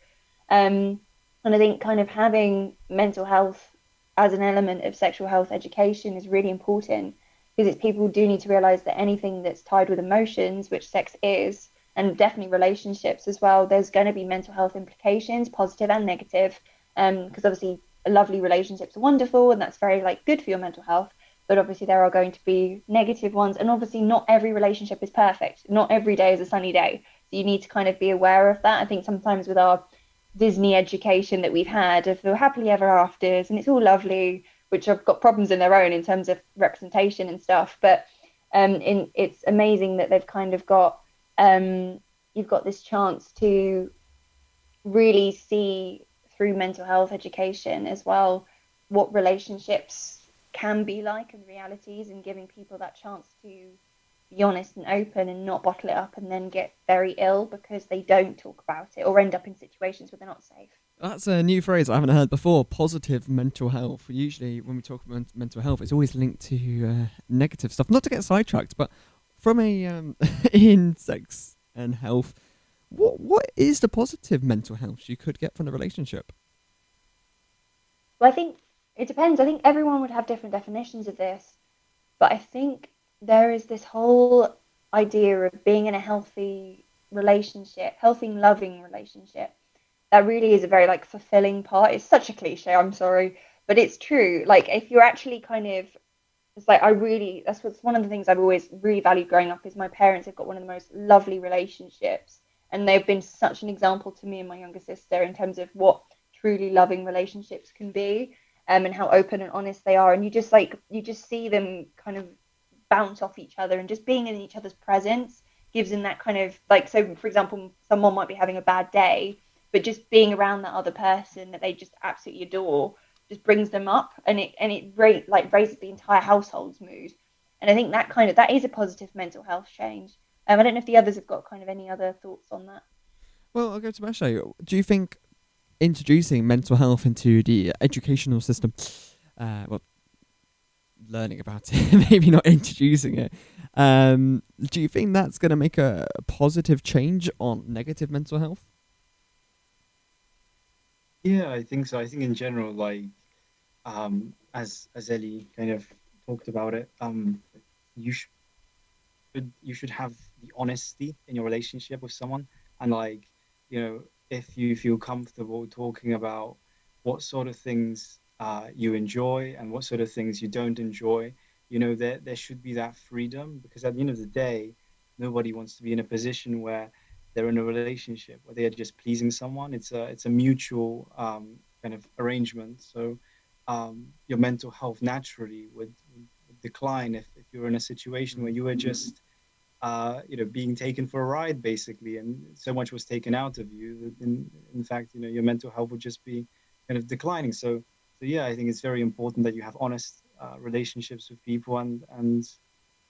Um, and I think kind of having mental health as an element of sexual health education is really important because it's people do need to realize that anything that's tied with emotions, which sex is, and definitely relationships as well, there's going to be mental health implications, positive and negative. Because um, obviously, lovely relationships are wonderful, and that's very like good for your mental health. But obviously, there are going to be negative ones, and obviously, not every relationship is perfect. Not every day is a sunny day. So you need to kind of be aware of that. I think sometimes with our Disney education that we've had of the happily ever afters, and it's all lovely, which have got problems in their own in terms of representation and stuff. But um, in, it's amazing that they've kind of got um, you've got this chance to really see through mental health education as well what relationships can be like and realities, and giving people that chance to be honest and open and not bottle it up and then get very ill because they don't talk about it or end up in situations where they're not safe. That's a new phrase I haven't heard before. Positive mental health. Usually, when we talk about mental health, it's always linked to uh, negative stuff. Not to get sidetracked, but from a um, in sex and health, what what is the positive mental health you could get from a relationship? Well, I think it depends. I think everyone would have different definitions of this, but I think there is this whole idea of being in a healthy relationship, healthy, loving relationship. That really is a very like fulfilling part. It's such a cliche. I'm sorry, but it's true. Like if you're actually kind of it's like I really that's what's one of the things I've always really valued growing up is my parents have got one of the most lovely relationships and they've been such an example to me and my younger sister in terms of what truly loving relationships can be um, and how open and honest they are and you just like you just see them kind of bounce off each other and just being in each other's presence gives them that kind of like so for example someone might be having a bad day but just being around that other person that they just absolutely adore just brings them up and it and it ra- like raises the entire household's mood. And i think that kind of that is a positive mental health change. Um, i don't know if the others have got kind of any other thoughts on that. Well i'll go to Masha. do you think introducing mental health into the educational system uh, well learning about it maybe not introducing it. Um, do you think that's going to make a positive change on negative mental health? Yeah, I think so. I think in general, like um, as as Ellie kind of talked about it, um, you should you should have the honesty in your relationship with someone, and like you know, if you feel comfortable talking about what sort of things uh, you enjoy and what sort of things you don't enjoy, you know, there there should be that freedom because at the end of the day, nobody wants to be in a position where they're in a relationship where they are just pleasing someone. It's a it's a mutual um, kind of arrangement. So um, your mental health naturally would, would, decline if, if you're in a situation where you were just uh, you know being taken for a ride basically, and so much was taken out of you in in fact you know your mental health would just be kind of declining. So so yeah, I think it's very important that you have honest uh, relationships with people and and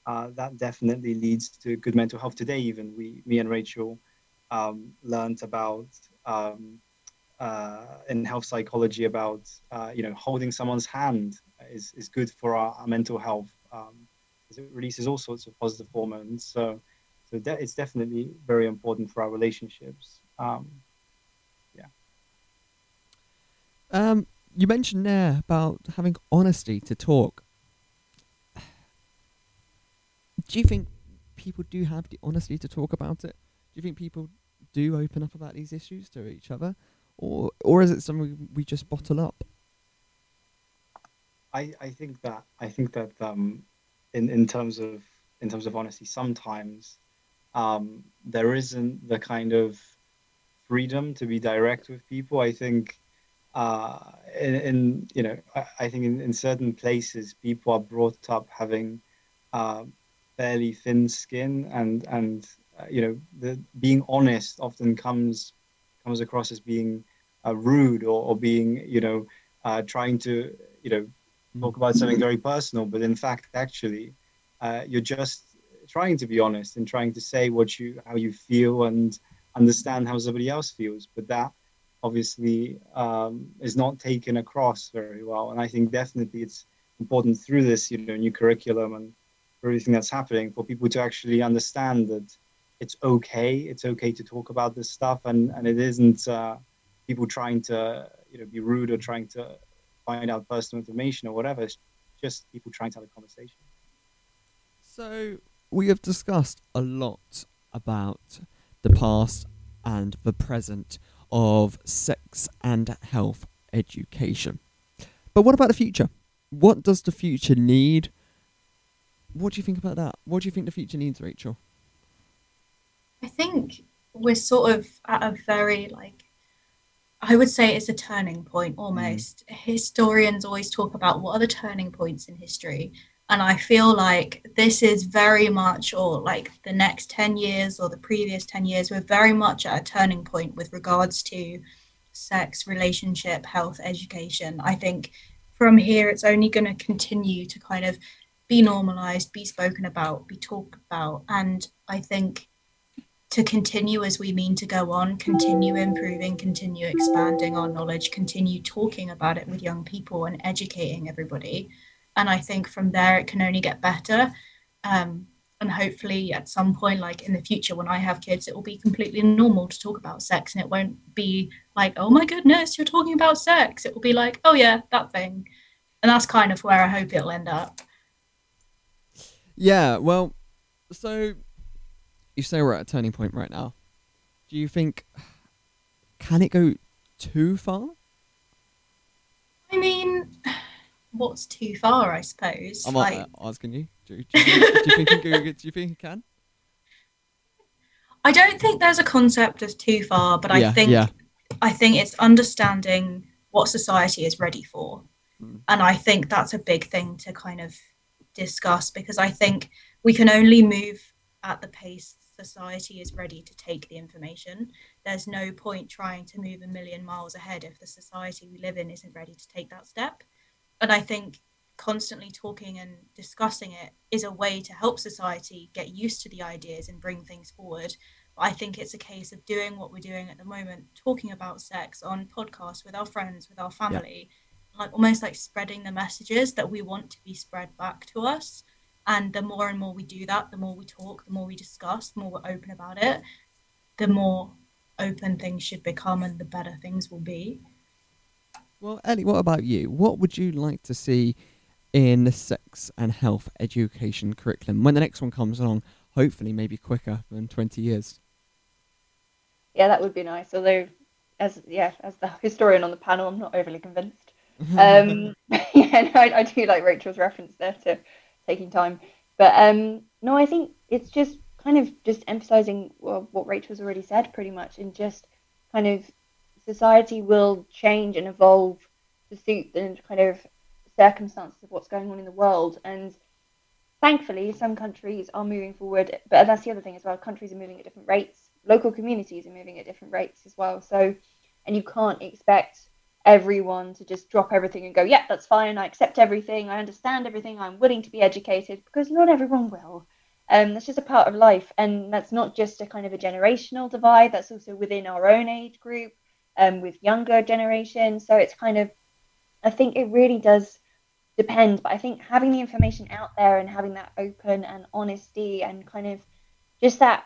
uh, that definitely leads to good mental health today even. We me and rachel um, learned about um, uh, in health psychology about uh, you know holding someone's hand is, is good for our, our mental health um, it releases all sorts of positive hormones. So so de- it's definitely very important for our relationships. Um, yeah. Um, you mentioned there about having honesty to talk do you think people do have the honesty to talk about it Do you think people do open up about these issues to each other, or or is it something we just bottle up? I I think that I think that um, in in terms of in terms of honesty, sometimes um, there isn't the kind of freedom to be direct with people. I think uh, in, in you know I, I think in, in certain places people are brought up having uh, fairly thin skin and and uh, you know, the being honest often comes comes across as being uh, rude or, or being, you know, uh, trying to, you know, talk about something very personal. But in fact, actually, uh, you're just trying to be honest and trying to say what you how you feel and understand how somebody else feels. But that obviously um, is not taken across very well. And I think definitely it's important through this, you know, new curriculum and everything that's happening for people to actually understand that it's okay. It's okay to talk about this stuff, and and it isn't uh, people trying to you know be rude or trying to find out personal information or whatever. It's just people trying to have a conversation. So we have discussed a lot about the past and the present of sex and health education. But what about the future? What does the future need? What do you think about that? What do you think the future needs, Rachel? I think we're sort of at a very like I would say it's a turning point almost. Mm. Historians always talk about what are the turning points in history. And I feel like this is very much, or like the next 10 years or the previous 10 years, we're very much at a turning point with regards to sex, relationship, health, education. I think from here, it's only going to continue to kind of be normalized, be spoken about, be talked about. And I think to continue as we mean to go on, continue improving, continue expanding our knowledge, continue talking about it with young people and educating everybody. And I think from there it can only get better. Um, and hopefully at some point like in the future when i have kids it will be completely normal to talk about sex and it won't be like oh my goodness you're talking about sex it will be like oh yeah that thing and that's kind of where i hope it'll end up Yeah, well, so you say we're at a turning point right now. Do you think can it go too far? i mean what's too far i suppose I'm like uh, asking you. Do, do, you think, do you think do you think it can? i don't think there's a concept of too far but i Yeah, think yeah. i think it's understanding what society is ready for Mm. and i think that's a big thing to kind of discuss because i think we can only move at the pace society is ready to take the information there's no point trying to move a million miles ahead if the society we live in isn't ready to take that step and i think constantly talking and discussing it is a way to help society get used to the ideas and bring things forward. But i think it's a case of doing what we're doing at the moment talking about sex on podcasts with our friends with our family like almost like spreading the messages that we want to be spread back to us. And the more and more we do that the more we talk the more we discuss the more we're open about it the more open things should become and the better things will be Well, Ellie, what about you? What would you like to see in the sex and health education curriculum when the next one comes along? Hopefully, maybe quicker than 20 years. Yeah, that would be nice. Although, as yeah, as the historian on the panel, I'm not overly convinced. Um, yeah, no, I, I do like Rachel's reference there to taking time, but um, no, I think it's just kind of just emphasizing well, what Rachel's already said, pretty much, and just kind of society will change and evolve to suit the kind of circumstances of what's going on in the world, and thankfully, some countries are moving forward, but that's the other thing as well. Countries are moving at different rates. Local communities are moving at different rates as well. So, and you can't expect everyone to just drop everything and go, yeah, that's fine. I accept everything. I understand everything. I'm willing to be educated because not everyone will. Um, that's just a part of life, and that's not just a kind of a generational divide. That's also within our own age group, um, with younger generations. So it's kind of, I think it really does depend. But I think having the information out there and having that open and honesty and kind of just that,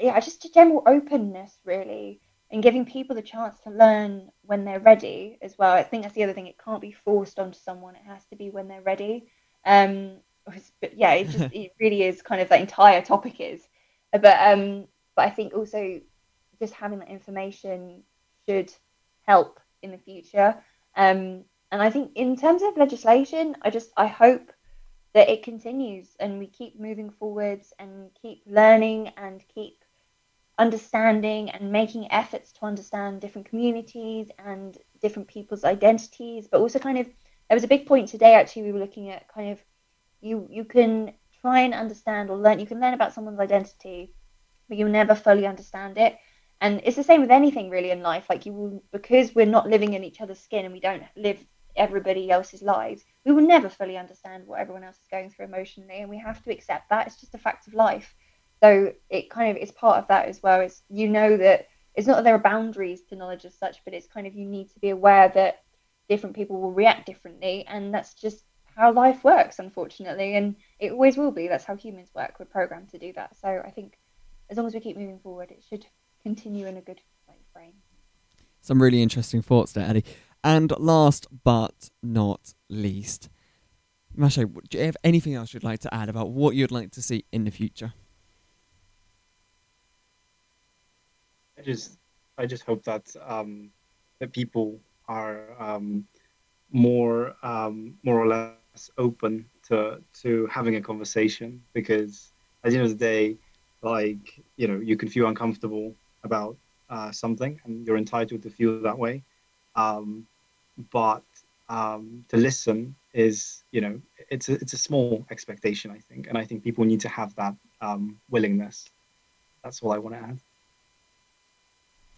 yeah, just a general openness really, and giving people the chance to learn when they're ready as well. I think that's the other thing. It can't be forced onto someone. It has to be when they're ready. Um, but yeah, it just it really is kind of that entire topic is. But um, but I think also just having that information should help in the future. Um, and I think in terms of legislation, I just I hope that it continues and we keep moving forwards and keep learning and keep understanding and making efforts to understand different communities and different people's identities but also kind of there was a big point today actually we were looking at kind of you you can try and understand or learn you can learn about someone's identity but you'll never fully understand it and it's the same with anything really in life like you will because we're not living in each other's skin and we don't live everybody else's lives we will never fully understand what everyone else is going through emotionally and we have to accept that. It's just a fact of life. So it kind of is part of that as well. It's you know that it's not that there are boundaries to knowledge as such but it's kind of you need to be aware that different people will react differently and that's just how life works unfortunately and it always will be. That's how humans work. We're programmed to do that. So i think as long as we keep moving forward it should continue in a good frame Some really interesting thoughts there, Eddie. And last but not least, Masha, do you have anything else you'd like to add about what you'd like to see in the future? I just I just hope that um, that people are um, more um, more or less open to to having a conversation because at the end of the day, like you know, you can feel uncomfortable about uh, something and you're entitled to feel that way. Um, but um, to listen is you know it's a, it's a small expectation I think, and I think people need to have that um, willingness. That's all I want to add.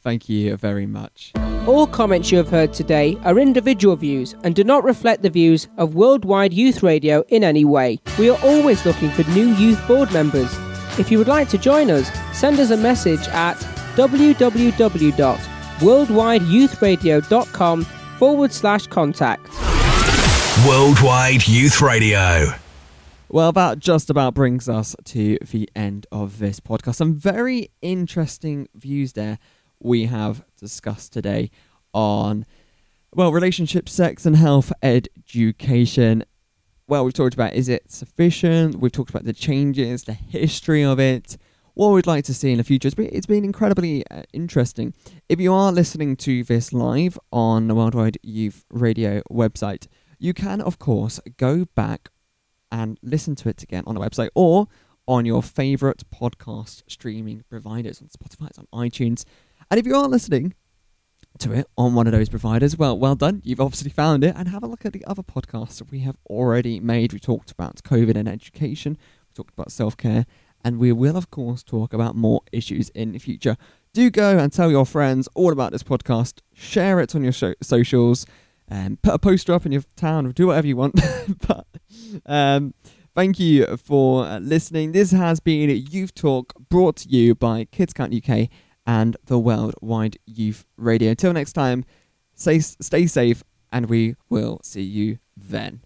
Thank you very much. All comments you have heard today are individual views and do not reflect the views of Worldwide Youth Radio in any way. We are always looking for new youth board members. If you would like to join us, send us a message at www.worldwideyouthradio.com forward slash contact. Worldwide Youth Radio. Well, that just about brings us to the end of this podcast. Some very interesting views there we have discussed today on, well, relationship, sex, and health education. Well, we've talked about is it sufficient? We've talked about the changes, the history of it, what we'd like to see in the future. It's been, it's been incredibly uh, interesting. If you are listening to this live on the Worldwide Youth Radio website, you can, of course, go back and listen to it again on the website or on your favorite podcast streaming providers on Spotify, it's on iTunes. And if you are listening to it on one of those providers, well, well done. You've obviously found it. And have a look at the other podcasts we have already made. We talked about COVID and education. We talked about self care, and we will, of course, talk about more issues in the future. Do go and tell your friends all about this podcast. Share it on your show- socials and put a poster up in your town or do whatever you want. but um, thank you for uh, listening. This has been Youth Talk brought to you by Kids Count UK and the Worldwide Youth Radio. Until next time, stay, stay safe and we will see you then.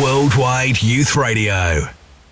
Worldwide Youth Radio.